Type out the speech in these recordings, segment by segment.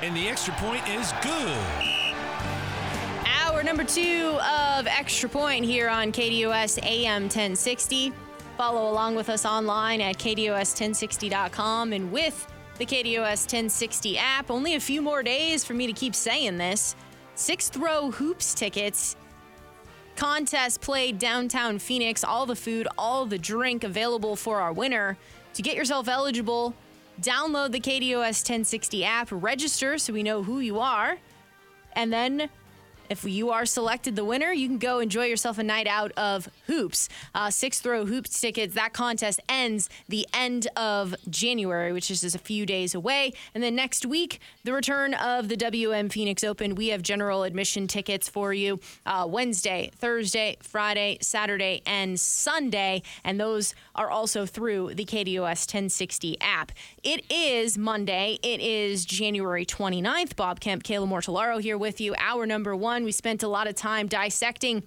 And the extra point is good. Hour number two of Extra Point here on KDUS AM 1060. Follow along with us online at KDUS1060.com and with the KDUS 1060 app. Only a few more days for me to keep saying this. Sixth row hoops tickets. Contest played downtown Phoenix. All the food, all the drink available for our winner. To get yourself eligible, download the KDUS 1060 app, register so we know who you are, and then if you are selected the winner, you can go enjoy yourself a night out of hoops. Uh, sixth row hoops tickets. That contest ends the end of January, which is just a few days away. And then next week, the return of the WM Phoenix Open. We have general admission tickets for you uh, Wednesday, Thursday, Friday, Saturday, and Sunday. And those are also through the KDUS 1060 app. It is Monday. It is January 29th. Bob Kemp, Kayla Mortellaro here with you. Hour number one. We spent a lot of time dissecting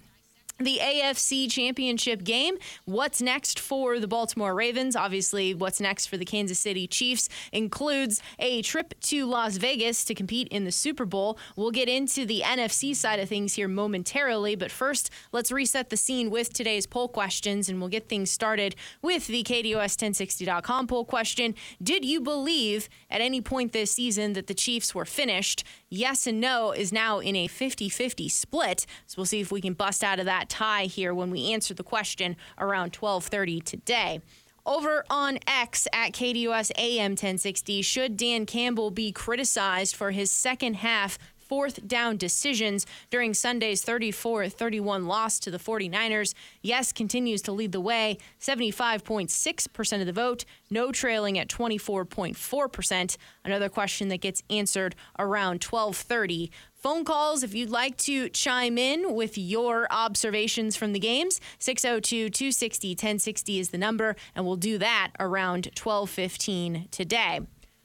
the AFC Championship game. What's next for the Baltimore Ravens? Obviously, what's next for the Kansas City Chiefs includes a trip to Las Vegas to compete in the Super Bowl. We'll get into the NFC side of things here momentarily, but first, let's reset the scene with today's poll questions and we'll get things started with the KDUS1060.com poll question. Did you believe at any point this season that the Chiefs were finished? Yes and no is now in a 50 50 split. So we'll see if we can bust out of that tie here when we answer the question around 12:30 today. Over on X at KDUS AM 1060, should Dan Campbell be criticized for his second half fourth down decisions during Sunday's 34 31 loss to the 49ers. Yes continues to lead the way, 75.6% of the vote, no trailing at 24.4%. Another question that gets answered around 1230 phone calls if you'd like to chime in with your observations from the games 602-260-1060 is the number and we'll do that around 12:15 today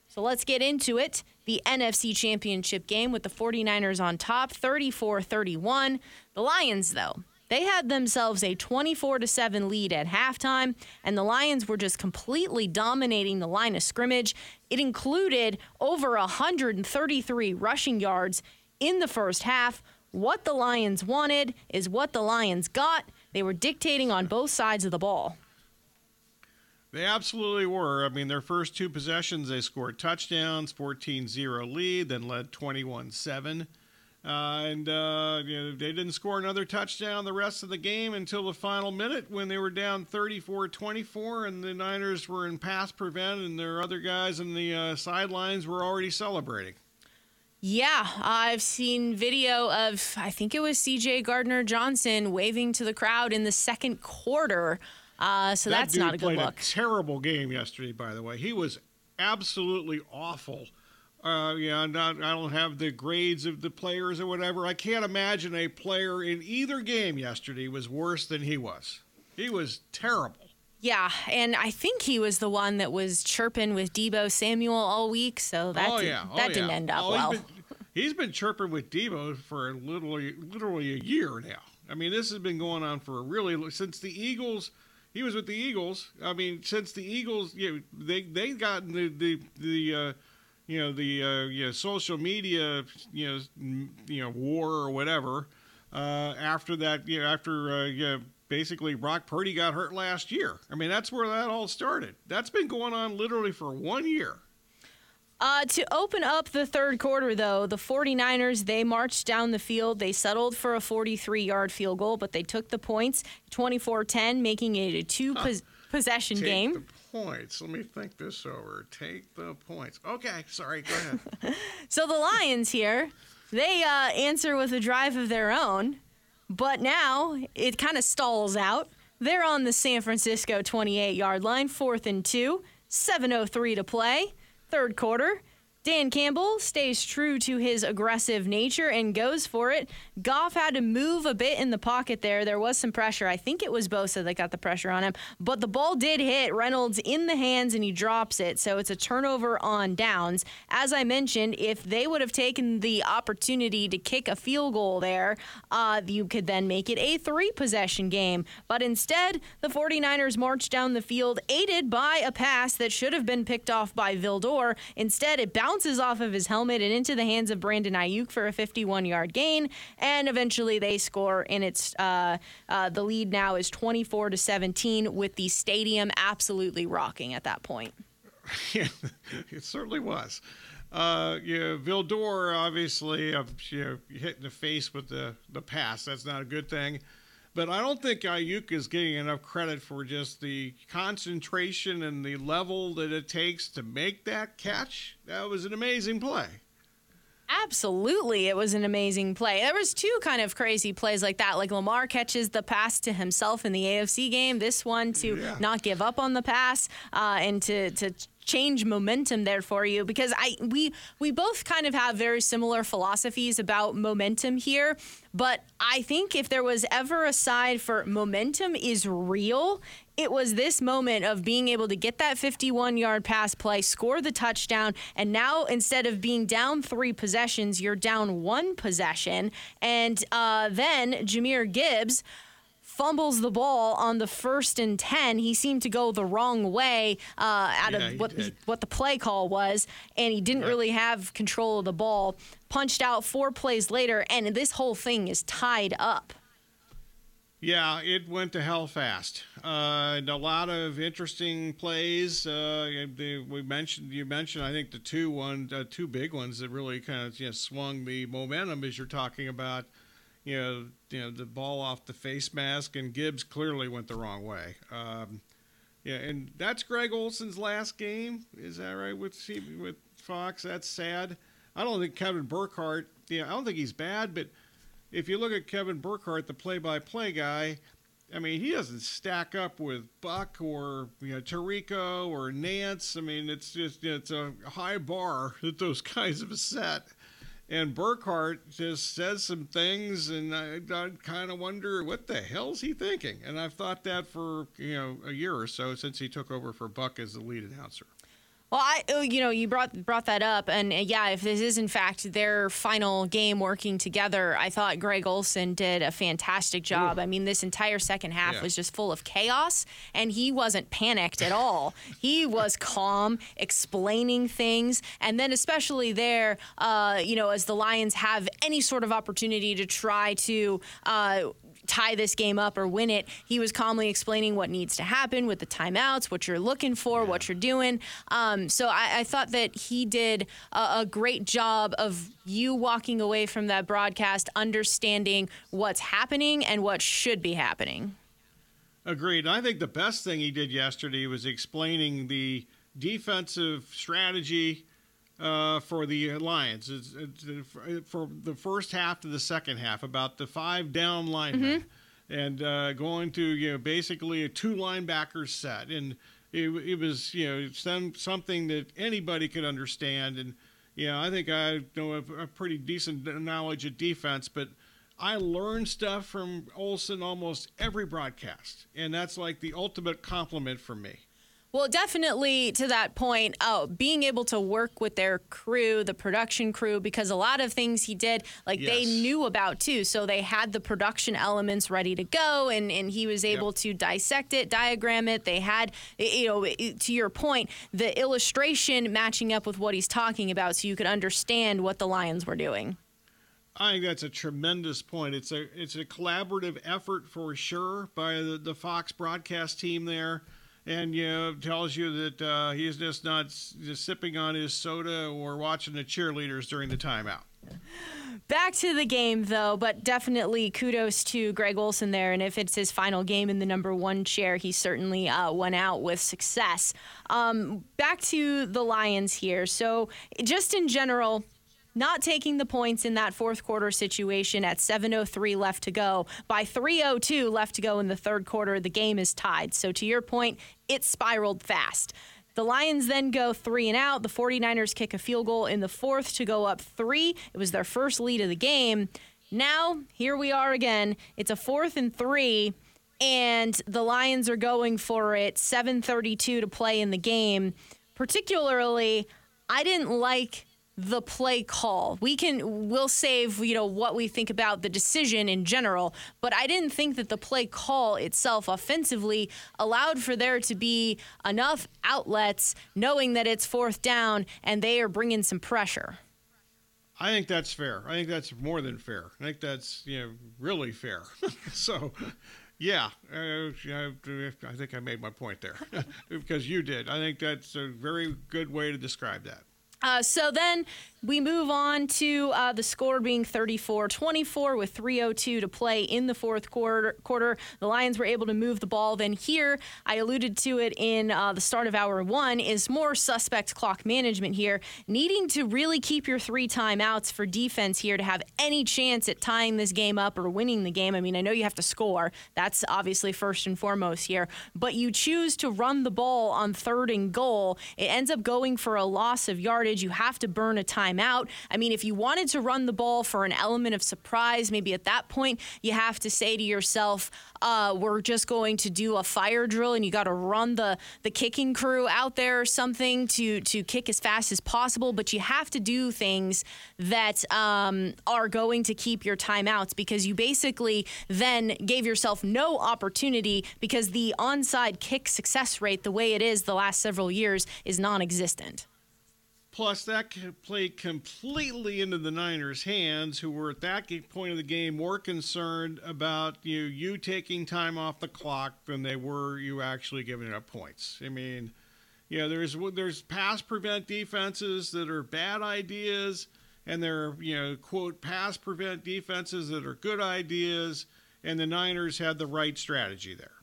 so let's get into it the NFC Championship game with the 49ers on top 34-31 the Lions though they had themselves a 24 7 lead at halftime, and the Lions were just completely dominating the line of scrimmage. It included over 133 rushing yards in the first half. What the Lions wanted is what the Lions got. They were dictating on both sides of the ball. They absolutely were. I mean, their first two possessions, they scored touchdowns, 14 0 lead, then led 21 7. Uh, and uh, you know, they didn't score another touchdown the rest of the game until the final minute when they were down 34 24, and the Niners were in pass prevent, and their other guys in the uh, sidelines were already celebrating. Yeah, I've seen video of, I think it was CJ Gardner Johnson waving to the crowd in the second quarter. Uh, so that that's not a good look. A terrible game yesterday, by the way. He was absolutely awful. Uh, yeah, not, I don't have the grades of the players or whatever. I can't imagine a player in either game yesterday was worse than he was. He was terrible. Yeah, and I think he was the one that was chirping with Deebo Samuel all week, so that, oh, did, yeah. Oh, that yeah. didn't end up oh, well. He's been, he's been chirping with Deebo for literally, literally a year now. I mean, this has been going on for a really since the Eagles. He was with the Eagles. I mean, since the Eagles, you know, they they got the the the uh, you know the uh, you know, social media you know m- you know war or whatever. Uh, after that, you know, after uh, you know, basically Brock Purdy got hurt last year. I mean, that's where that all started. That's been going on literally for one year. Uh, to open up the third quarter, though, the 49ers, they marched down the field. They settled for a 43 yard field goal, but they took the points 24 10, making it a two pos- possession Take game. the points. Let me think this over. Take the points. Okay, sorry. Go ahead. So the Lions here, they uh, answer with a drive of their own, but now it kind of stalls out. They're on the San Francisco 28 yard line, fourth and two, 7.03 to play, third quarter. Dan Campbell stays true to his aggressive nature and goes for it. Goff had to move a bit in the pocket there. There was some pressure. I think it was Bosa that got the pressure on him, but the ball did hit Reynolds in the hands and he drops it. So it's a turnover on downs. As I mentioned, if they would have taken the opportunity to kick a field goal there, uh, you could then make it a three possession game. But instead, the 49ers marched down the field, aided by a pass that should have been picked off by Vildor. Instead, it bounced bounces off of his helmet and into the hands of Brandon Aiyuk for a 51 yard gain. And eventually they score, and it's uh, uh, the lead now is 24 to 17, with the stadium absolutely rocking at that point. It certainly was. Uh, yeah, Vildor obviously uh, you know, hit in the face with the, the pass. That's not a good thing. But I don't think Aiyuk is getting enough credit for just the concentration and the level that it takes to make that catch. That was an amazing play. Absolutely, it was an amazing play. There was two kind of crazy plays like that. Like Lamar catches the pass to himself in the AFC game. This one to yeah. not give up on the pass uh, and to to change momentum there for you because I we we both kind of have very similar philosophies about momentum here, but I think if there was ever a side for momentum is real, it was this moment of being able to get that 51 yard pass play, score the touchdown, and now instead of being down three possessions, you're down one possession. And uh, then Jahmyr Gibbs fumbles the ball on the first and 10. He seemed to go the wrong way uh, out yeah, of what the, what the play call was, and he didn't yeah. really have control of the ball. Punched out four plays later, and this whole thing is tied up. Yeah, it went to hell fast. Uh, and a lot of interesting plays. Uh, we mentioned you mentioned I think the two one uh, two big ones that really kind of you know, swung the momentum as you're talking about you know, you know the ball off the face mask, and Gibbs clearly went the wrong way. Um, yeah, and that's Greg Olsen's last game. Is that right with with Fox? That's sad. I don't think Kevin Burkhardt. Yeah, I don't think he's bad, but if you look at Kevin Burkhardt, the play-by-play guy, I mean, he doesn't stack up with Buck or you know Tirico or Nance. I mean, it's just it's a high bar that those guys have set. And Burkhardt just says some things, and I, I kind of wonder what the hell's he thinking. And I've thought that for you know a year or so since he took over for Buck as the lead announcer. Well, I oh, you know you brought brought that up, and uh, yeah, if this is in fact their final game working together, I thought Greg Olsen did a fantastic job. Ooh. I mean, this entire second half yeah. was just full of chaos, and he wasn't panicked at all. he was calm, explaining things, and then especially there, uh, you know, as the Lions have any sort of opportunity to try to. Uh, tie this game up or win it. He was calmly explaining what needs to happen with the timeouts, what you're looking for, yeah. what you're doing. Um, so I, I, thought that he did a, a great job of you walking away from that broadcast understanding what's happening and what should be happening. Agreed. I think the best thing he did yesterday was explaining the defensive strategy uh, for the Lions. It's, it's, uh, for the first half to the second half, about the five down linemen, mm-hmm. and uh, going to you know basically a two linebackers set, and it, it was you know some, something that anybody could understand, and you know I think I know a, a pretty decent knowledge of defense, but. I learn stuff from Olsen almost every broadcast, and that's like the ultimate compliment for me. Well, definitely to that point, oh, being able to work with their crew, the production crew, because a lot of things he did, like yes. they knew about too. So they had the production elements ready to go, and, and he was able yep. to dissect it, diagram it. They had, you know, to your point, the illustration matching up with what he's talking about so you could understand what the Lions were doing. I think that's a tremendous point. It's a it's a collaborative effort for sure by the, the Fox broadcast team there and you know tells you that uh, he's just not just sipping on his soda or watching the cheerleaders during the timeout. Back to the game, though, but definitely kudos to Greg Olsen there. And if it's his final game in the number one chair, he certainly uh, went out with success. Um, back to the Lions here. So, just in general, not taking the points in that fourth quarter situation at 7:03 left to go. By 3:02 left to go in the third quarter, the game is tied. So to your point, it spiraled fast. The Lions then go three and out. The 49ers kick a field goal in the fourth to go up three. It was their first lead of the game. Now, here we are again. It's a fourth and three, and the Lions are going for it. 7:32 to play in the game. Particularly, I didn't like the play call. We can we'll save, you know, what we think about the decision in general, but I didn't think that the play call itself offensively allowed for there to be enough outlets knowing that it's fourth down and they are bringing some pressure. I think that's fair. I think that's more than fair. I think that's you know really fair. so, yeah, uh, I think I made my point there because you did. I think that's a very good way to describe that. Uh, so then we move on to uh, the score being 34 24 with 3.02 to play in the fourth quarter. quarter. The Lions were able to move the ball. Then, here, I alluded to it in uh, the start of hour one, is more suspect clock management here. Needing to really keep your three timeouts for defense here to have any chance at tying this game up or winning the game. I mean, I know you have to score. That's obviously first and foremost here. But you choose to run the ball on third and goal. It ends up going for a loss of yardage. You have to burn a time timeout. I mean, if you wanted to run the ball for an element of surprise, maybe at that point you have to say to yourself, uh, "We're just going to do a fire drill," and you got to run the the kicking crew out there or something to to kick as fast as possible. But you have to do things that um, are going to keep your timeouts because you basically then gave yourself no opportunity because the onside kick success rate, the way it is the last several years, is non-existent. Plus, that played completely into the Niners' hands, who were at that point of the game more concerned about you you taking time off the clock than they were you actually giving up points. I mean, you know, there's there's pass prevent defenses that are bad ideas, and there are you know quote pass prevent defenses that are good ideas, and the Niners had the right strategy there.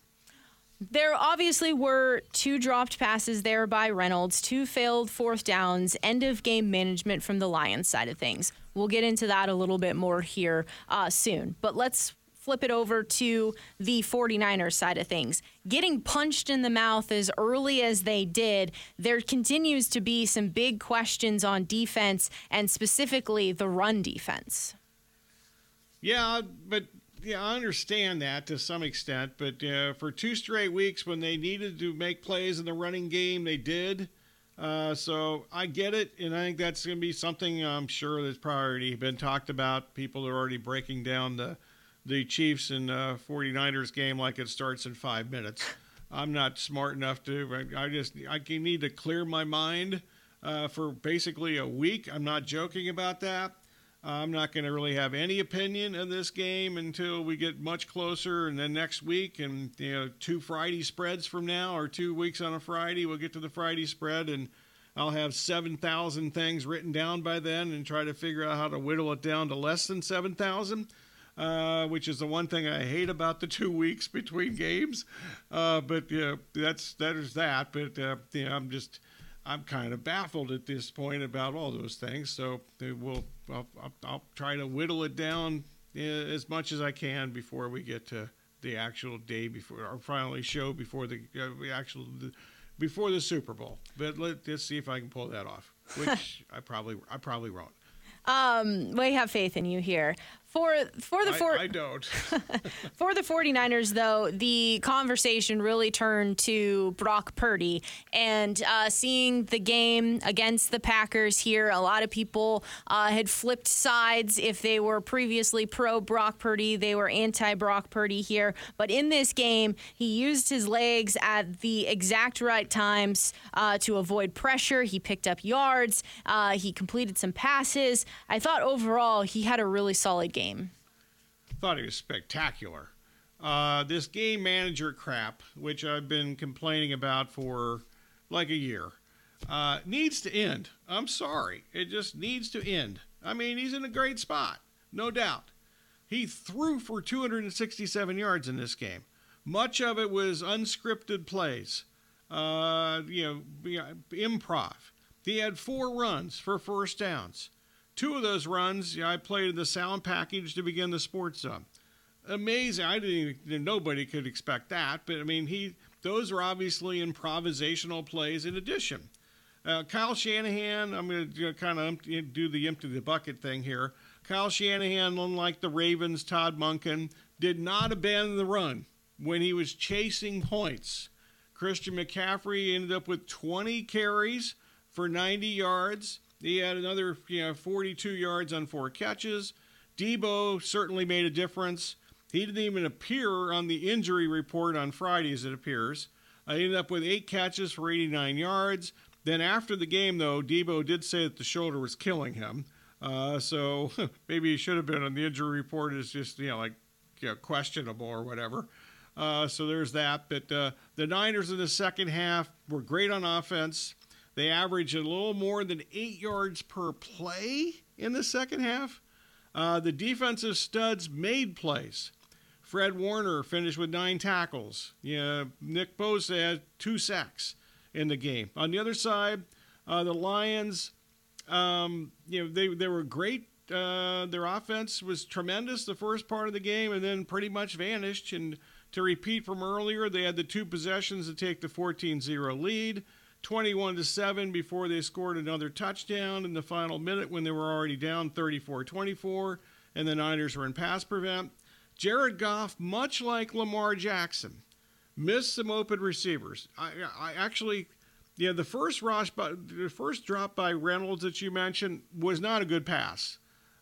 There obviously were two dropped passes there by Reynolds, two failed fourth downs, end of game management from the Lions side of things. We'll get into that a little bit more here uh, soon. But let's flip it over to the 49ers side of things. Getting punched in the mouth as early as they did, there continues to be some big questions on defense and specifically the run defense. Yeah, but yeah, I understand that to some extent, but uh, for two straight weeks when they needed to make plays in the running game, they did. Uh, so I get it, and I think that's going to be something I'm sure that's probably been talked about. People are already breaking down the the Chiefs and uh, 49ers game like it starts in five minutes. I'm not smart enough to. I just I need to clear my mind uh, for basically a week. I'm not joking about that. I'm not going to really have any opinion of this game until we get much closer, and then next week, and you know, two Friday spreads from now, or two weeks on a Friday, we'll get to the Friday spread, and I'll have seven thousand things written down by then, and try to figure out how to whittle it down to less than seven thousand. Uh, which is the one thing I hate about the two weeks between games. Uh, but yeah, that's that is that. But uh, I'm just I'm kind of baffled at this point about all those things. So we'll I'll, I'll, I'll, try to whittle it down eh, as much as I can before we get to the actual day before our finally show before the, uh, actual before the Super Bowl. But let, us see if I can pull that off. Which I probably I probably won't. Um, we have faith in you here. For for the four, I, I don't. for the 49ers, though, the conversation really turned to Brock Purdy and uh, seeing the game against the Packers here. A lot of people uh, had flipped sides. If they were previously pro Brock Purdy, they were anti Brock Purdy here. But in this game, he used his legs at the exact right times uh, to avoid pressure. He picked up yards. Uh, he completed some passes. I thought overall he had a really solid game game? Thought he was spectacular. Uh, this game manager crap, which I've been complaining about for like a year, uh, needs to end. I'm sorry. It just needs to end. I mean, he's in a great spot, no doubt. He threw for 267 yards in this game. Much of it was unscripted plays, uh, you know, improv. He had four runs for first downs. Two of those runs, I played in the sound package to begin the sports zone. Amazing! I didn't. Even, nobody could expect that, but I mean, he those are obviously improvisational plays in addition. Uh, Kyle Shanahan, I'm going to kind of do the empty the bucket thing here. Kyle Shanahan, unlike the Ravens, Todd Monken did not abandon the run when he was chasing points. Christian McCaffrey ended up with 20 carries for 90 yards. He had another you know, 42 yards on four catches. Deebo certainly made a difference. He didn't even appear on the injury report on Friday, as it appears. I ended up with eight catches for 89 yards. Then after the game, though, Deebo did say that the shoulder was killing him. Uh, so maybe he should have been on the injury report as just you know like you know, questionable or whatever. Uh, so there's that. But uh, the Niners in the second half were great on offense. They averaged a little more than eight yards per play in the second half. Uh, the defensive studs made plays. Fred Warner finished with nine tackles. Yeah, Nick Bosa had two sacks in the game. On the other side, uh, the Lions, um, you know, they they were great. Uh, their offense was tremendous the first part of the game, and then pretty much vanished. And to repeat from earlier, they had the two possessions to take the 14-0 lead. 21 to 7 before they scored another touchdown in the final minute when they were already down 34-24 and the Niners were in pass prevent. Jared Goff, much like Lamar Jackson, missed some open receivers. I, I actually, yeah, the first rush, by, the first drop by Reynolds that you mentioned was not a good pass.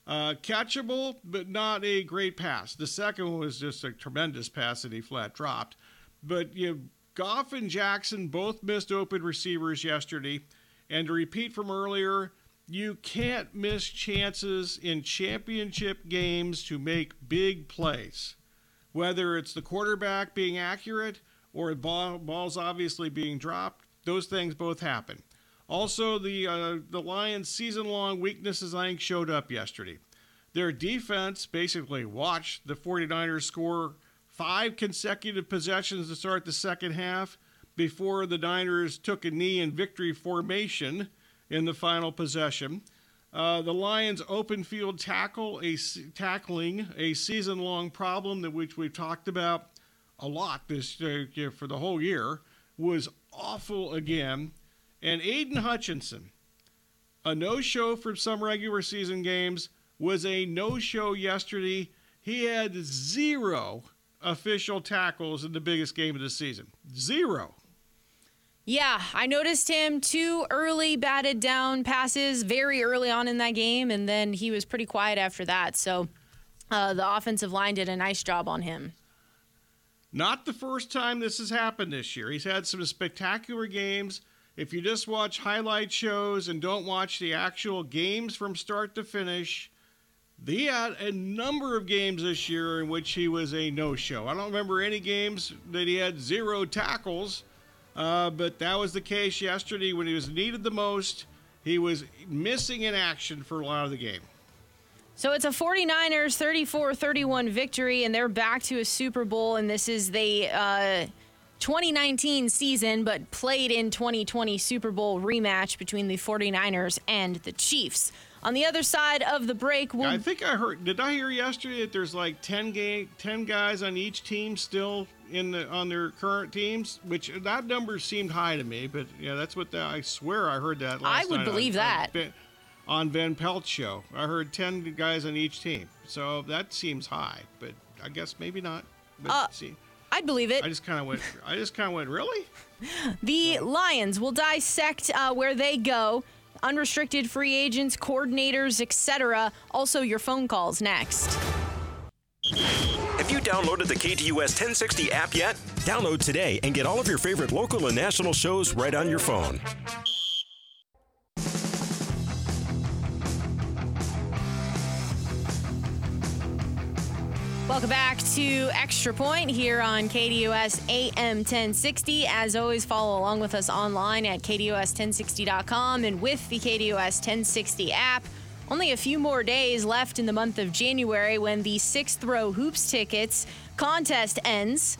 Uh, catchable, but not a great pass. The second one was just a tremendous pass that he flat dropped. But you know, Goff and Jackson both missed open receivers yesterday. And to repeat from earlier, you can't miss chances in championship games to make big plays. Whether it's the quarterback being accurate or ball, balls obviously being dropped, those things both happen. Also, the uh, the Lions' season-long weaknesses I think showed up yesterday. Their defense basically watched the 49ers score five consecutive possessions to start the second half before the Niners took a knee in victory formation in the final possession. Uh, the Lions' open field tackle, a tackling a season-long problem that which we've talked about a lot this uh, for the whole year, was awful again. And Aidan Hutchinson, a no-show for some regular season games, was a no-show yesterday. He had zero official tackles in the biggest game of the season. Zero. Yeah, I noticed him two early batted down passes very early on in that game, and then he was pretty quiet after that. So uh, the offensive line did a nice job on him. Not the first time this has happened this year. He's had some spectacular games. If you just watch highlight shows and don't watch the actual games from start to finish, he had a number of games this year in which he was a no show. I don't remember any games that he had zero tackles, uh, but that was the case yesterday when he was needed the most. He was missing in action for a lot of the game. So it's a 49ers 34 31 victory, and they're back to a Super Bowl, and this is the. Uh 2019 season, but played in 2020 Super Bowl rematch between the 49ers and the Chiefs. On the other side of the break, we'll... I think I heard. Did I hear yesterday that there's like 10 game, 10 guys on each team still in the on their current teams? Which that number seemed high to me, but yeah, that's what the, I swear I heard that. I would believe on, that. On, on Van Pelt show, I heard 10 guys on each team, so that seems high, but I guess maybe not. But uh, see. I'd believe it. I just kind of went. I just kind of went. Really? The Lions will dissect uh, where they go, unrestricted free agents, coordinators, etc. Also, your phone calls next. Have you downloaded the KDUS 1060 app yet? Download today and get all of your favorite local and national shows right on your phone. Welcome back to Extra Point here on KDUS AM 1060. As always, follow along with us online at KDUS1060.com and with the KDUS 1060 app. Only a few more days left in the month of January when the sixth row hoops tickets contest ends.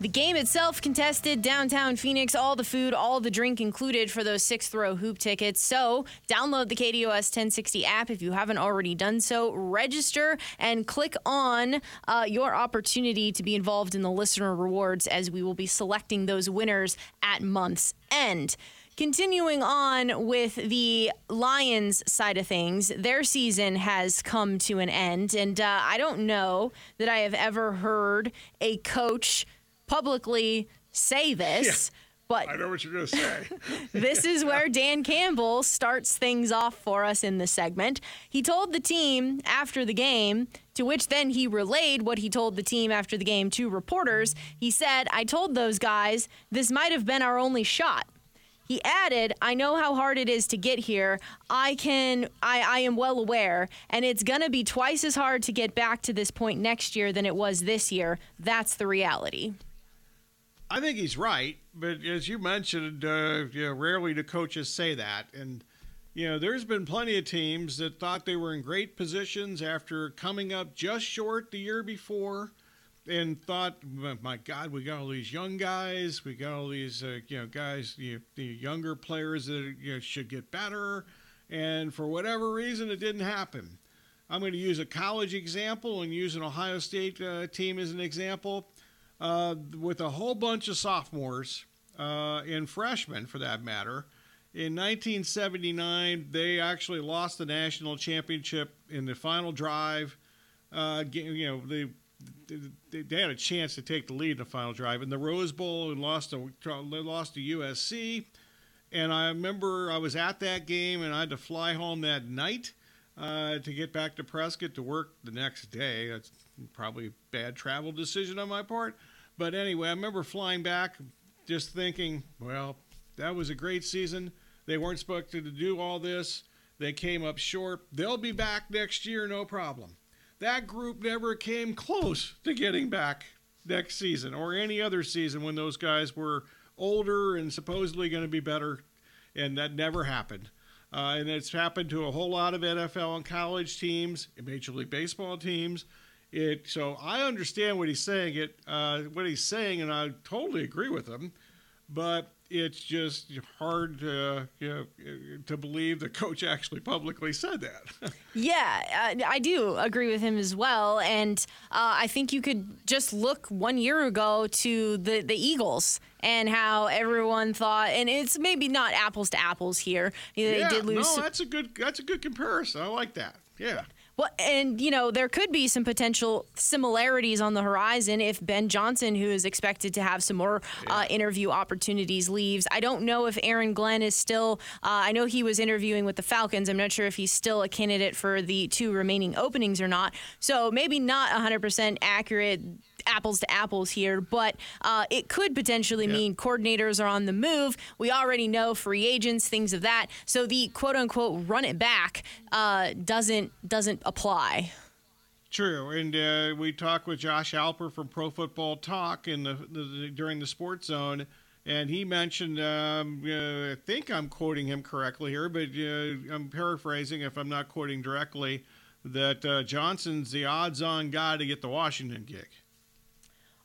The game itself contested downtown Phoenix, all the food, all the drink included for those sixth row hoop tickets. So download the KDUS 1060 app if you haven't already done so. Register and click on uh, your opportunity to be involved in the listener rewards as we will be selecting those winners at month's end. Continuing on with the Lions side of things, their season has come to an end. And uh, I don't know that I have ever heard a coach publicly say this. But I know what you're going to say. this is where Dan Campbell starts things off for us in the segment. He told the team after the game, to which then he relayed what he told the team after the game to reporters. He said, I told those guys this might have been our only shot. He added, I know how hard it is to get here. I can I, I am well aware, and it's gonna be twice as hard to get back to this point next year than it was this year. That's the reality. I think he's right, but as you mentioned, uh, you know, rarely do coaches say that. And you know, there's been plenty of teams that thought they were in great positions after coming up just short the year before, and thought, my God, we got all these young guys, we got all these uh, you know guys, you, the younger players that you know, should get better, and for whatever reason, it didn't happen. I'm going to use a college example and use an Ohio State uh, team as an example uh, with a whole bunch of sophomores uh, and freshmen, for that matter. In 1979, they actually lost the national championship in the final drive. Uh, you know, they, they, they had a chance to take the lead in the final drive in the Rose Bowl and lost to lost to USC. And I remember I was at that game and I had to fly home that night uh, to get back to Prescott to work the next day. That's probably bad travel decision on my part. But anyway, I remember flying back just thinking, well, that was a great season. They weren't expected to do all this. They came up short. They'll be back next year, no problem. That group never came close to getting back next season or any other season when those guys were older and supposedly going to be better, and that never happened. Uh, and it's happened to a whole lot of NFL and college teams, and Major League Baseball teams. It so I understand what he's saying. It uh, what he's saying, and I totally agree with him. But it's just hard to you know, to believe the coach actually publicly said that. yeah, I, I, do agree with him as well, and uh, I think you could just look one year ago to the the Eagles and how everyone thought, and it's maybe not apples to apples here. They yeah, did lose. No, that's a good that's a good comparison. I like that. Yeah. Well, and you know there could be some potential similarities on the horizon if Ben Johnson, who is expected to have some more yeah. uh, interview opportunities, leaves. I don't know if Aaron Glenn is still. Uh, I know he was interviewing with the Falcons. I'm not sure if he's still a candidate for the two remaining openings or not. So maybe not 100% accurate apples to apples here, but uh, it could potentially yep. mean coordinators are on the move. We already know free agents, things of that. So the quote unquote run it back uh, doesn't doesn't apply. True, and uh, we talked with Josh Alper from Pro Football Talk in the, the, during the Sports Zone, and he mentioned. Um, uh, I think I'm quoting him correctly here, but uh, I'm paraphrasing if I'm not quoting directly. That uh, Johnson's the odds-on guy to get the Washington gig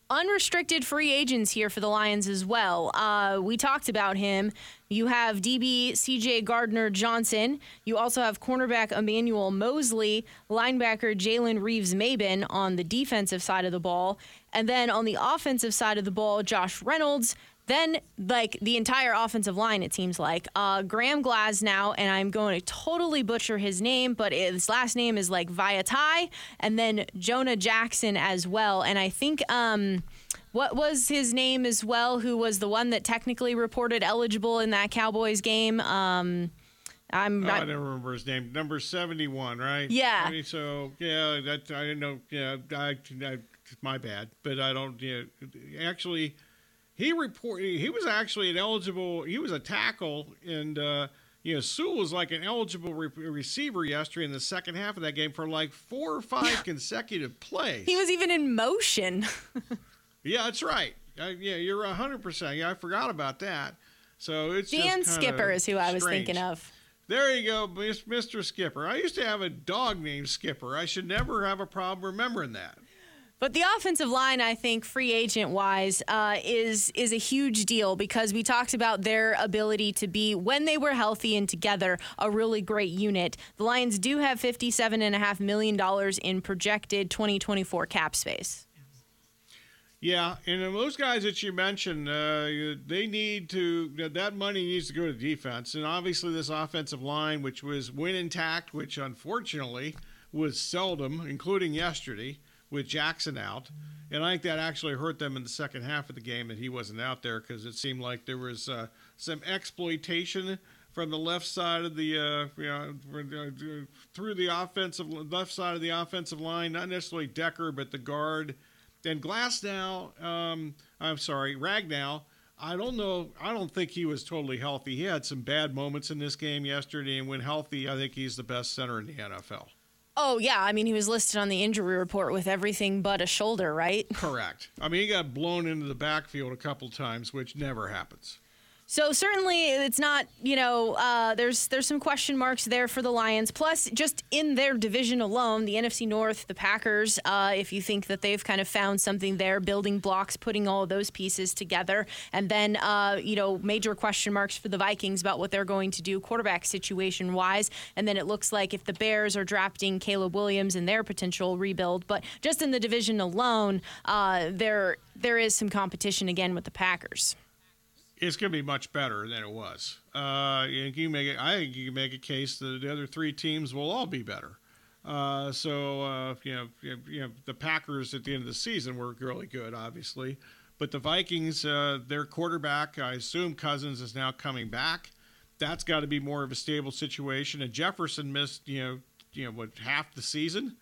unrestricted free agents here for the Lions as well. Uh, we talked about him. You have DB CJ Gardner Johnson. You also have cornerback Emmanuel Moseley, linebacker Jalen Reeves Maybin on the defensive side of the ball. And then on the offensive side of the ball, Josh Reynolds, then, like the entire offensive line, it seems like uh, Graham Glasgow, and I'm going to totally butcher his name, but his last name is like Vaitai, and then Jonah Jackson as well. And I think um, what was his name as well, who was the one that technically reported eligible in that Cowboys game. Um, I'm. Oh, I don't remember his name. Number seventy-one, right? Yeah. I mean, so yeah, that I didn't know. Yeah, I, I, my bad, but I don't. Yeah, actually he reported he was actually an eligible. He was a tackle, and uh, you know Sewell was like an eligible re- receiver yesterday in the second half of that game for like four or five consecutive plays. He was even in motion. yeah, that's right. Uh, yeah, you're hundred percent. Yeah, I forgot about that. So it's Dan Skipper is who I was thinking of. There you go, Mr. Skipper. I used to have a dog named Skipper. I should never have a problem remembering that. But the offensive line, I think, free agent wise, uh, is is a huge deal because we talked about their ability to be when they were healthy and together a really great unit. The Lions do have fifty-seven and a half million dollars in projected 2024 cap space. Yeah, and those guys that you mentioned, uh, they need to that money needs to go to defense, and obviously this offensive line, which was win intact, which unfortunately was seldom, including yesterday with Jackson out. And I think that actually hurt them in the second half of the game that he wasn't out there because it seemed like there was uh, some exploitation from the left side of the uh, you know, through the offensive left side of the offensive line, not necessarily Decker, but the guard. And Glasgow, um, I'm sorry, Ragnow. I don't know. I don't think he was totally healthy. He had some bad moments in this game yesterday, and when healthy, I think he's the best center in the NFL. Oh yeah, I mean he was listed on the injury report with everything but a shoulder, right? Correct. I mean he got blown into the backfield a couple times, which never happens. So certainly it's not, you know, uh, there's there's some question marks there for the Lions. Plus, just in their division alone, the NFC North, the Packers. Uh, if you think that they've kind of found something there, building blocks, putting all those pieces together, and then uh, you know major question marks for the Vikings about what they're going to do quarterback situation wise. And then it looks like if the Bears are drafting Caleb Williams and their potential rebuild, but just in the division alone, uh, there there is some competition again with the Packers it's going to be much better than it was. Uh, you make it, I think you can make a case that the other three teams will all be better. Uh, so uh, you, know, you know, the Packers at the end of the season were really good, obviously, but the Vikings, uh, their quarterback, I assume Cousins is now coming back. That's got to be more of a stable situation. And Jefferson missed, you know, you know what half the season,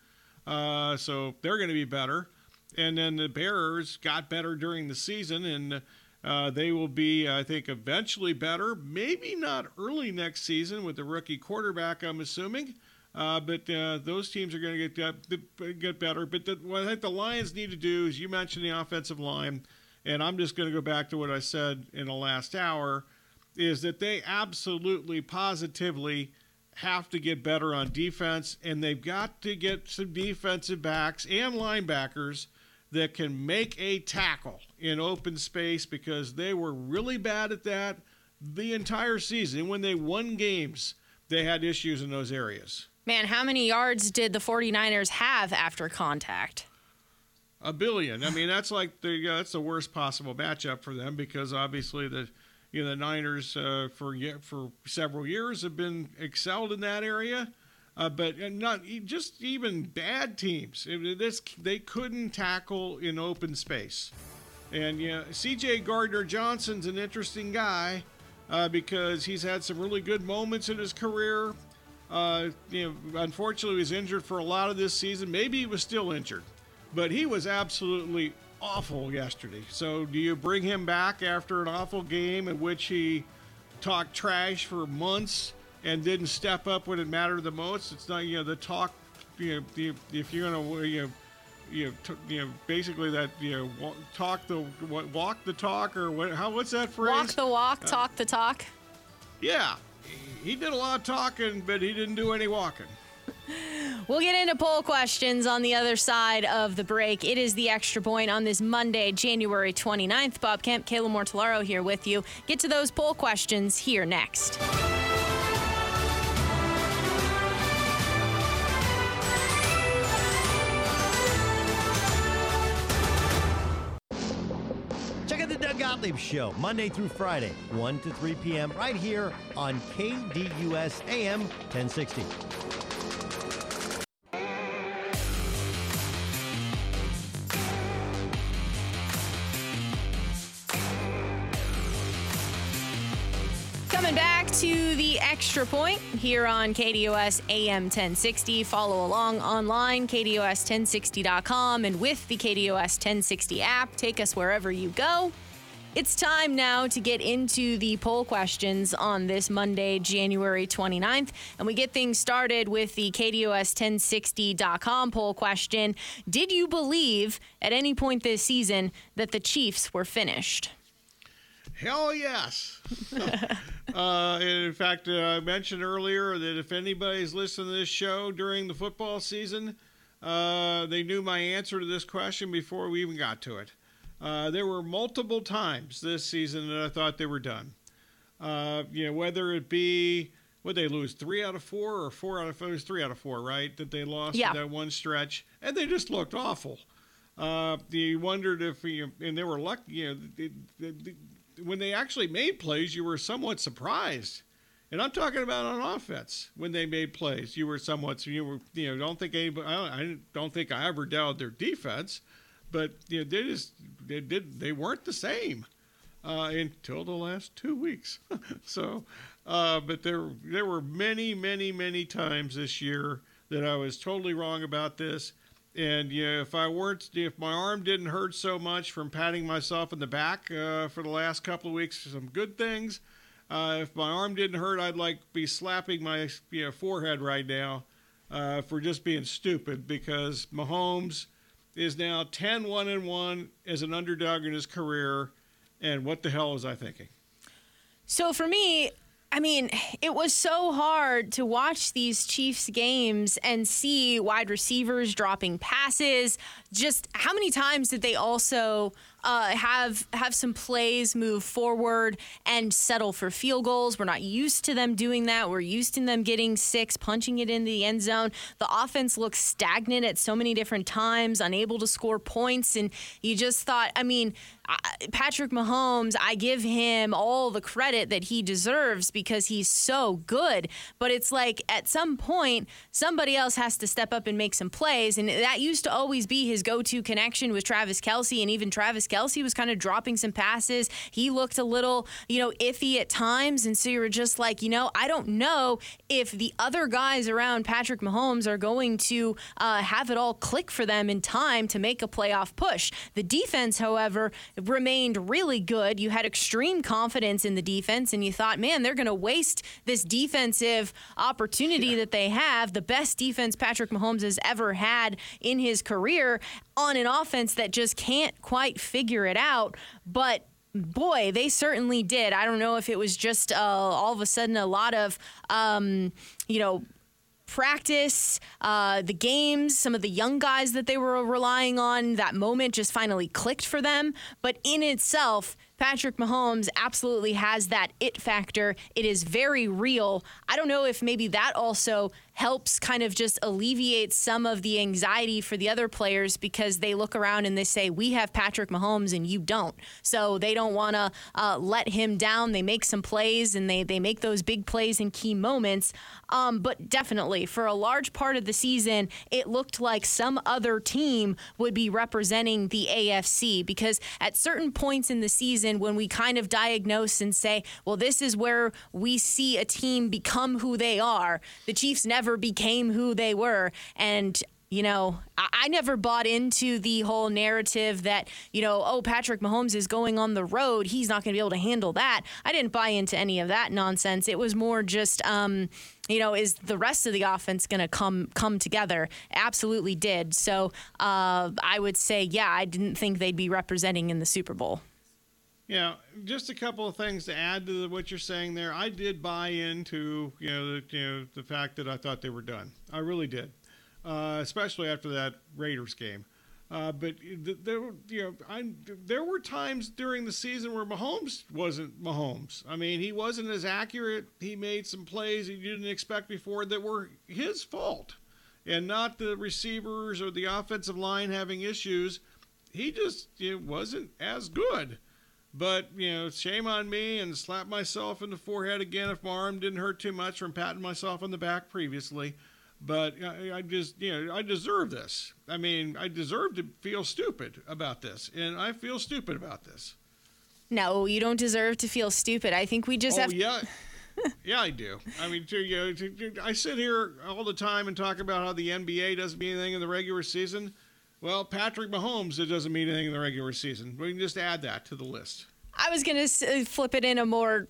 uh, so they're going to be better. And then the Bears got better during the season and uh, they will be, I think, eventually better. Maybe not early next season with the rookie quarterback, I'm assuming. Uh, but uh, those teams are going to get get better. But the, what I think the Lions need to do is you mentioned the offensive line, and I'm just going to go back to what I said in the last hour, is that they absolutely, positively have to get better on defense, and they've got to get some defensive backs and linebackers that can make a tackle in open space because they were really bad at that the entire season. When they won games, they had issues in those areas. Man, how many yards did the 49ers have after contact? A billion. I mean, that's like the uh, that's the worst possible matchup for them because obviously the you know the Niners uh, for for several years have been excelled in that area. Uh, but not just even bad teams. This they couldn't tackle in open space, and yeah, C.J. Gardner Johnson's an interesting guy uh, because he's had some really good moments in his career. Uh, you know, unfortunately, he was injured for a lot of this season. Maybe he was still injured, but he was absolutely awful yesterday. So, do you bring him back after an awful game in which he talked trash for months? And didn't step up when it mattered the most. It's not you know the talk. You know, the, if you're gonna you know, you know, t- you know, basically that you know, talk the walk the talk or what? How what's that phrase? Walk the walk, uh, talk the talk. Yeah, he did a lot of talking, but he didn't do any walking. We'll get into poll questions on the other side of the break. It is the extra point on this Monday, January 29th. Bob Kemp, Kayla Mortellaro here with you. Get to those poll questions here next. Gottlieb Show, Monday through Friday, 1 to 3 p.m., right here on KDUS AM 1060. Coming back to the extra point here on KDUS AM 1060. Follow along online, KDUS1060.com, and with the KDUS 1060 app. Take us wherever you go. It's time now to get into the poll questions on this Monday, January 29th. And we get things started with the KDUS1060.com poll question Did you believe at any point this season that the Chiefs were finished? Hell yes. uh, in fact, uh, I mentioned earlier that if anybody's listening to this show during the football season, uh, they knew my answer to this question before we even got to it. Uh, there were multiple times this season that I thought they were done. Uh, you know, whether it be would they lose three out of four or four out of four? It was three out of four, right? That they lost Yeah. that one stretch, and they just looked awful. Uh, you wondered if you and they were lucky. You know, the, the, the, when they actually made plays, you were somewhat surprised. And I'm talking about on offense when they made plays. You were somewhat you were you know don't think anybody I don't, I don't think I ever doubted their defense, but you know they just they did they weren't the same uh, until the last two weeks. so, uh, but there there were many many many times this year that I was totally wrong about this. And yeah, if I weren't, if my arm didn't hurt so much from patting myself in the back uh, for the last couple of weeks, some good things. Uh, if my arm didn't hurt, I'd like be slapping my you know, forehead right now uh, for just being stupid because Mahomes is now 10 1 and 1 as an underdog in his career. And what the hell was I thinking? So for me, I mean, it was so hard to watch these Chiefs games and see wide receivers dropping passes. Just how many times did they also uh, have have some plays move forward and settle for field goals? We're not used to them doing that. We're used to them getting six, punching it in the end zone. The offense looks stagnant at so many different times, unable to score points, and you just thought, I mean. Patrick Mahomes, I give him all the credit that he deserves because he's so good. But it's like at some point, somebody else has to step up and make some plays. And that used to always be his go to connection with Travis Kelce. And even Travis Kelce was kind of dropping some passes. He looked a little, you know, iffy at times. And so you were just like, you know, I don't know if the other guys around Patrick Mahomes are going to uh, have it all click for them in time to make a playoff push. The defense, however, remained really good. You had extreme confidence in the defense, and you thought, man, they're going to waste this defensive opportunity that they have, the best defense Patrick Mahomes has ever had in his career, on an offense that just can't quite figure it out. But boy, they certainly did. I don't know if it was just uh, all of a sudden a lot of, um, you know, practice, uh, the games, some of the young guys that they were relying on, that moment just finally clicked for them. But in itself, Patrick Mahomes absolutely has that it factor. It is very real. I don't know if maybe that also helps kind of just alleviate some of the anxiety for the other players because they look around and they say, We have Patrick Mahomes and you don't. So they don't want to uh, let him down. They make some plays and they, they make those big plays in key moments. Um, but definitely, for a large part of the season, it looked like some other team would be representing the AFC because at certain points in the season, when we kind of diagnose and say, well, this is where we see a team become who they are, the Chiefs never became who they were. And you know, I, I never bought into the whole narrative that, you know, oh, Patrick Mahomes is going on the road. He's not going to be able to handle that. I didn't buy into any of that nonsense. It was more just, um, you know, is the rest of the offense going to come come together? Absolutely did. So uh, I would say, yeah, I didn't think they'd be representing in the Super Bowl. Yeah, just a couple of things to add to what you're saying there. I did buy into you know the, you know the fact that I thought they were done. I really did, uh, especially after that Raiders game. Uh, but there, you know, I, there were times during the season where Mahomes wasn't Mahomes. I mean, he wasn't as accurate. He made some plays you didn't expect before that were his fault, and not the receivers or the offensive line having issues. He just wasn't as good. But, you know, shame on me and slap myself in the forehead again if my arm didn't hurt too much from patting myself on the back previously. But I, I just, you know, I deserve this. I mean, I deserve to feel stupid about this. And I feel stupid about this. No, you don't deserve to feel stupid. I think we just oh, have yeah. yeah, I do. I mean, to, you know, to, to- I sit here all the time and talk about how the NBA doesn't mean anything in the regular season. Well, Patrick Mahomes, it doesn't mean anything in the regular season. We can just add that to the list. I was going to uh, flip it in a more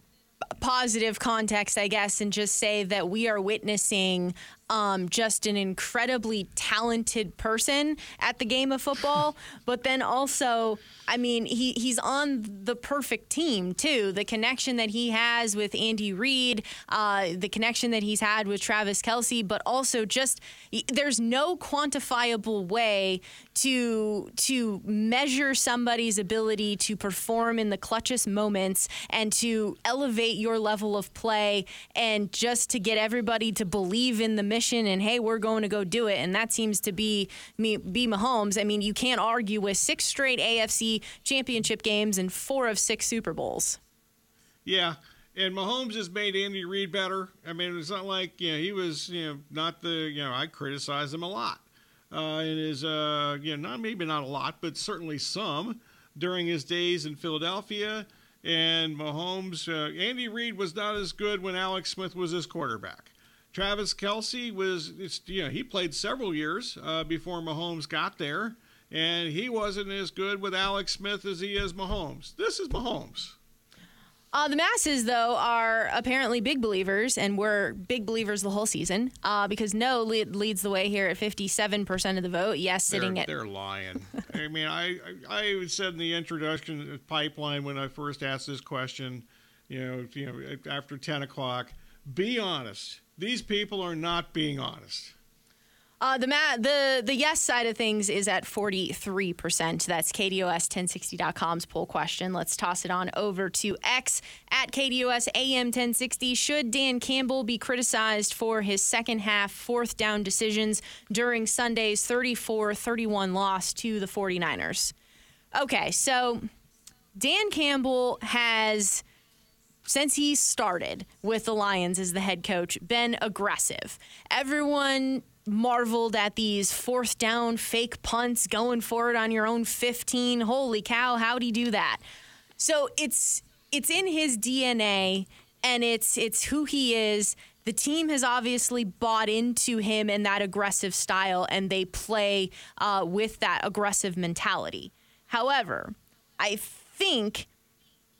positive context, I guess, and just say that we are witnessing um, just an incredibly talented person at the game of football, but then also, I mean, he, he's on the perfect team too. The connection that he has with Andy Reid, uh, the connection that he's had with Travis Kelce, but also just there's no quantifiable way to to measure somebody's ability to perform in the clutchest moments and to elevate your level of play and just to get everybody to believe in the mission and hey, we're going to go do it. And that seems to be me be Mahomes. I mean, you can't argue with six straight AFC championship games and four of six Super Bowls. Yeah. And Mahomes has made Andy Reid better. I mean, it's not like you know he was you know not the you know I criticize him a lot uh, in his uh, you know not maybe not a lot but certainly some during his days in Philadelphia. And Mahomes, uh, Andy Reid was not as good when Alex Smith was his quarterback. Travis Kelce was, you know, he played several years uh, before Mahomes got there, and he wasn't as good with Alex Smith as he is Mahomes. This is Mahomes. Uh, the masses, though, are apparently big believers, and we're big believers the whole season uh, because no lead, leads the way here at 57% of the vote. Yes, sitting they're, at. They're lying. I mean, I, I, I said in the introduction pipeline when I first asked this question, you know, you know, after 10 o'clock, be honest. These people are not being honest. Uh, the ma- the the yes side of things is at 43%. That's KDUS1060.com's poll question. Let's toss it on over to X at KDUS AM 1060. Should Dan Campbell be criticized for his second half fourth down decisions during Sunday's 34 31 loss to the 49ers? Okay, so Dan Campbell has since he started with the Lions as the head coach, been aggressive. Everyone marveled at these fourth down fake punts going for it on your own 15. Holy cow, how'd he do that? So it's it's in his DNA and it's it's who he is. The team has obviously bought into him and that aggressive style, and they play uh, with that aggressive mentality. However, I think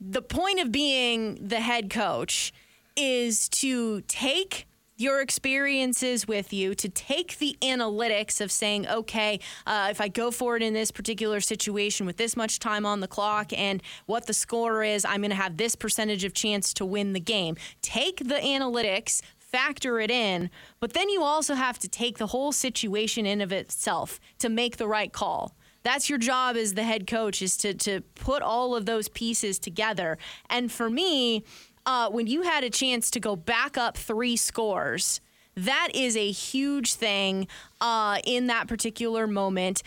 the point of being the head coach is to take your experiences with you to take the analytics of saying, okay, uh, if I go for it in this particular situation with this much time on the clock and what the score is, I'm going to have this percentage of chance to win the game. Take the analytics, factor it in, but then you also have to take the whole situation in of itself to make the right call that's your job as the head coach is to to put all of those pieces together. And for me, uh, when you had a chance to go back up three scores, that is a huge thing uh, in that particular moment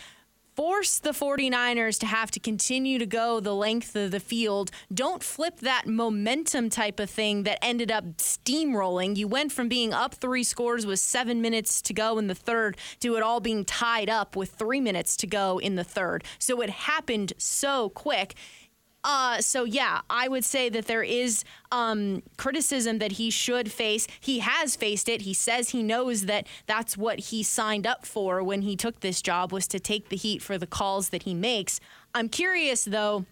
force the 49ers to have to continue to go the length of the field. Don't flip that momentum type of thing that ended up steamrolling. You went from being up three scores with seven minutes to go in the third to it all being tied up with three minutes to go in the third. So it happened so quick. Uh, so yeah, I would say that there is um, criticism that he should face. He has faced it. He says he knows that that's what he signed up for when he took this job was to take the heat for the calls that he makes. I'm curious though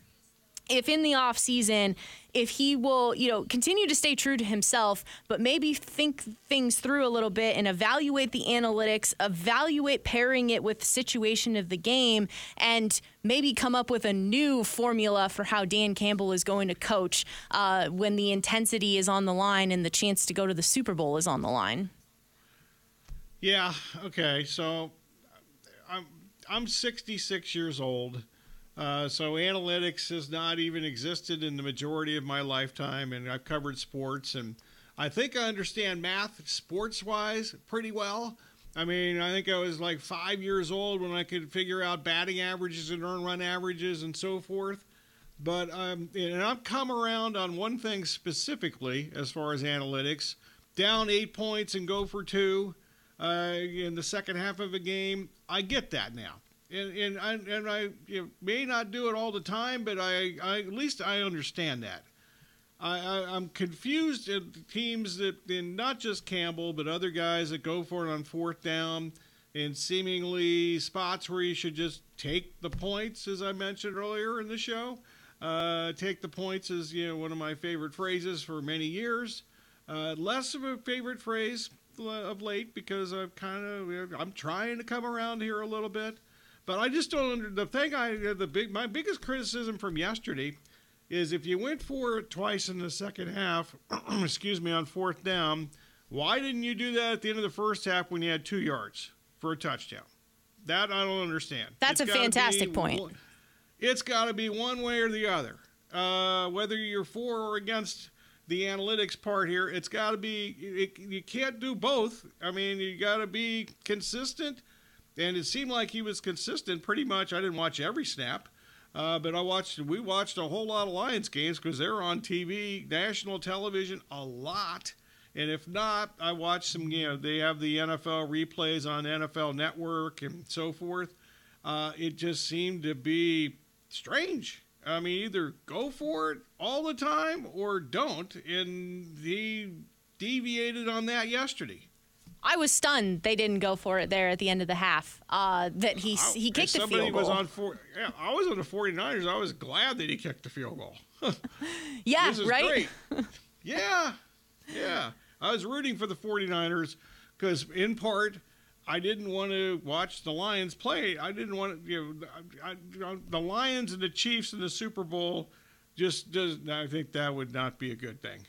if in the off season if he will you know continue to stay true to himself but maybe think things through a little bit and evaluate the analytics evaluate pairing it with the situation of the game and maybe come up with a new formula for how dan campbell is going to coach uh, when the intensity is on the line and the chance to go to the super bowl is on the line. Yeah okay so i'm i'm 66 years old uh, so analytics has not even existed in the majority of my lifetime, and I've covered sports, and I think I understand math sports-wise pretty well. I mean, I think I was like five years old when I could figure out batting averages and earn run averages and so forth. But um, and I've come around on one thing specifically as far as analytics: down eight points and go for two uh, in the second half of a game. I get that now and and I, and I may not do it all the time, but I, I at least I understand that. I, I am confused at teams that, not just Campbell, but other guys that go for it on fourth down in seemingly spots where you should just take the points, as I mentioned earlier in the show. Uh, take the points is you know one of my favorite phrases for many years. Uh, less of a favorite phrase of late because I've kind of I'm trying to come around here a little bit, but I just don't. Under, the thing I the big my biggest criticism from yesterday is if you went for it twice in the second half, excuse me, on fourth down, why didn't you do that at the end of the first half when you had two yards for a touchdown? That I don't understand. That's it's a fantastic point. It's got to be one way or the other. Uh, whether you're for or against the analytics part here, it's got to be. It, you can't do both. I mean, you got to be consistent, and it seemed like he was consistent pretty much. I didn't watch every snap. Uh, but I watched, we watched a whole lot of Lions games because they're on TV, national television, a lot. And if not, I watched some, you know, they have the NFL replays on NFL Network and so forth. Uh, it just seemed to be strange. I mean, either go for it all the time or don't. And he deviated on that yesterday. I was stunned they didn't go for it there at the end of the half. Uh, that he I, he kicked the field goal. Was on four, yeah, I was on the 49ers. I was glad that he kicked the field goal. yeah, right? yeah, yeah. I was rooting for the 49ers because, in part, I didn't want to watch the Lions play. I didn't want to, you know, I, I, the Lions and the Chiefs in the Super Bowl just does. I think that would not be a good thing.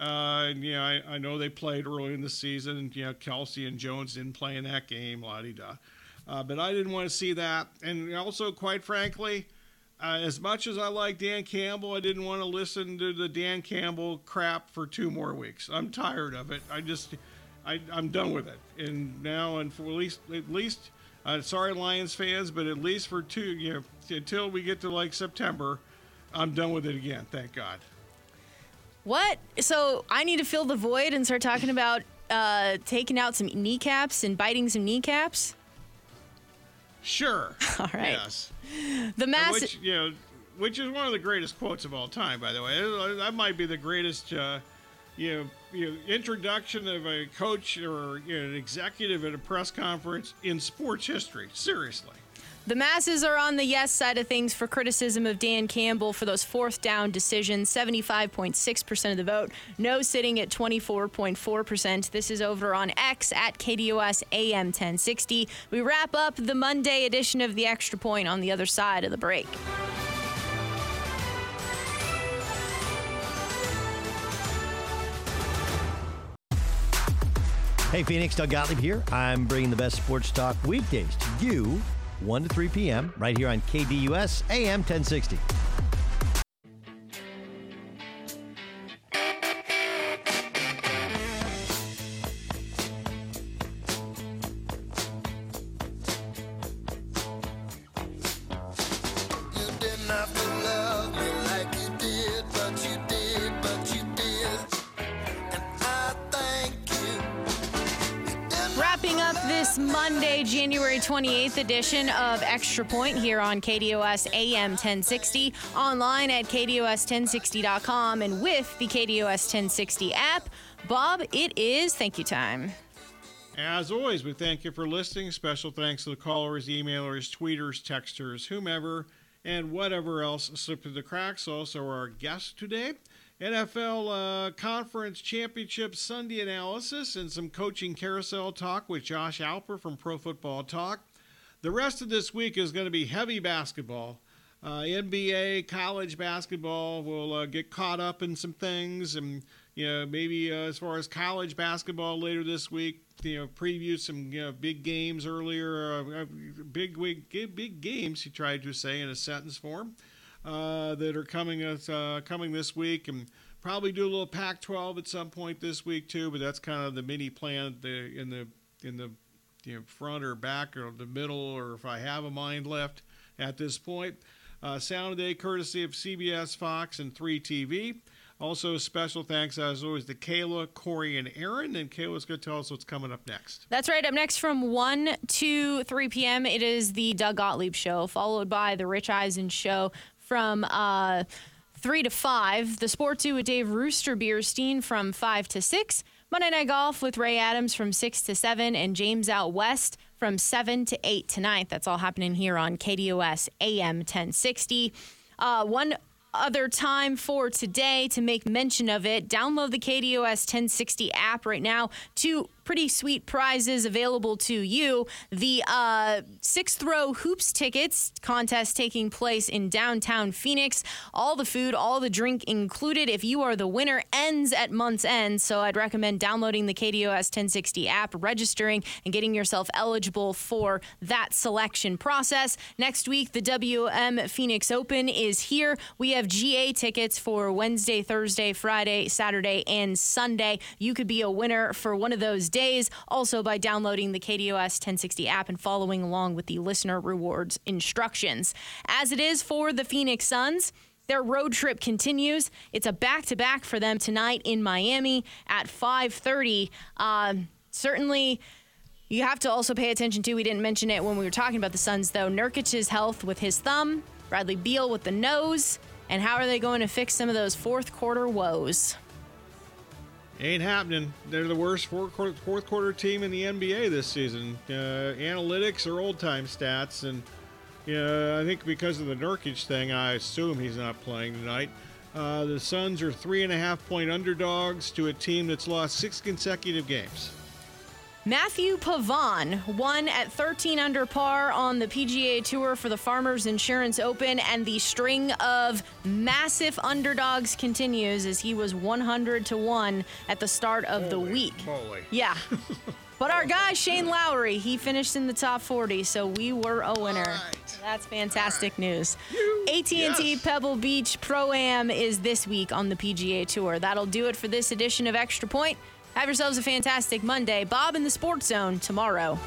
Uh, I, I, know they played early in the season, you know Kelce and Jones didn't play in that game, la di da. Uh, but I didn't want to see that, and also, quite frankly, uh, as much as I like Dan Campbell, I didn't want to listen to the Dan Campbell crap for two more weeks. I'm tired of it. I just, I, am done with it. And now, and for at least, at least, uh, sorry, Lions fans, but at least for two, you know, until we get to like September, I'm done with it again. Thank God. What? So I need to fill the void and start talking about uh, taking out some kneecaps and biting some kneecaps? Sure. All right. Yes. The mass. Which, you know, which is one of the greatest quotes of all time, by the way. That might be the greatest, uh, you, know, you know, introduction of a coach or you know, an executive at a press conference in sports history. Seriously. The masses are on the yes side of things for criticism of Dan Campbell for those fourth down decisions. 75.6% of the vote. No sitting at 24.4%. This is over on X at KDUS AM 1060. We wrap up the Monday edition of the Extra Point on the other side of the break. Hey, Phoenix, Doug Gottlieb here. I'm bringing the best sports talk weekdays to you 1 to 3 p.m. right here on KDUS AM 1060. 28th edition of Extra Point here on KDUS AM 1060, online at KDUS1060.com, and with the KDUS 1060 app. Bob, it is thank you time. As always, we thank you for listening. Special thanks to the callers, emailers, tweeters, texters, whomever, and whatever else slipped through the cracks. Also, our guest today. NFL uh, Conference Championship Sunday analysis and some coaching carousel talk with Josh Alper from Pro Football Talk. The rest of this week is going to be heavy basketball. Uh, NBA, college basketball will uh, get caught up in some things, and you know maybe uh, as far as college basketball later this week, you know preview some you know, big games earlier, uh, uh, big big big games. He tried to say in a sentence form uh, that are coming uh, coming this week, and probably do a little Pac-12 at some point this week too. But that's kind of the mini plan in the in the you know, front or back or the middle, or if I have a mind left at this point. Uh, Sound Day, courtesy of CBS, Fox, and 3 TV. Also, special thanks, as always, to Kayla, Corey, and Aaron. And Kayla's going to tell us what's coming up next. That's right. Up next from 1 to 3 p.m., it is the Doug Gottlieb Show, followed by the Rich Eisen Show, from uh, 3 to 5. The Sports Zoo with Dave Rooster Beerstein from 5 to 6. Monday Night Golf with Ray Adams from 6 to 7. And James Out West from 7 to 8 tonight. That's all happening here on KDUS AM 1060. Uh, one other time for today to make mention of it, download the KDUS 1060 app right now to pretty sweet prizes available to you. The uh, sixth row hoops tickets contest taking place in downtown Phoenix. All the food, all the drink included. If you are the winner, ends at month's end. So I'd recommend downloading the KDUS 1060 app, registering, and getting yourself eligible for that selection process. Next week, the WM Phoenix Open is here. We have GA tickets for Wednesday, Thursday, Friday, Saturday, and Sunday. You could be a winner for one of those days also by downloading the KDUS 1060 app and following along with the listener rewards instructions. As it is for the Phoenix Suns, their road trip continues. It's a back-to-back for them tonight in Miami at 5:30. Um, certainly, you have to also pay attention to. We didn't mention it when we were talking about the Suns, though. Nurkic's health with his thumb, Bradley Beal with the nose, and how are they going to fix some of those fourth quarter woes? Ain't happening. They're the worst fourth quarter, fourth quarter team in the NBA this season. Uh, analytics are old time stats, and yeah, I think because of the Nurkic thing, I assume he's not playing tonight. Uh, the Suns are three and a half point underdogs to a team that's lost six consecutive games. Matthew Pavon won at 13 under par on the PGA Tour for the Farmers Insurance Open, and the string of massive underdogs continues as he was 100 to 1 at the start of the week. moly. Yeah. But our guy Shane Lowry, he finished in the top 40, so we were a winner. right. That's fantastic news. You- AT&T yes. Pebble Beach Pro Am is this week on the PGA Tour. That'll do it for this edition of Extra Point. Have yourselves a fantastic Monday. Bob in the Sports Zone tomorrow.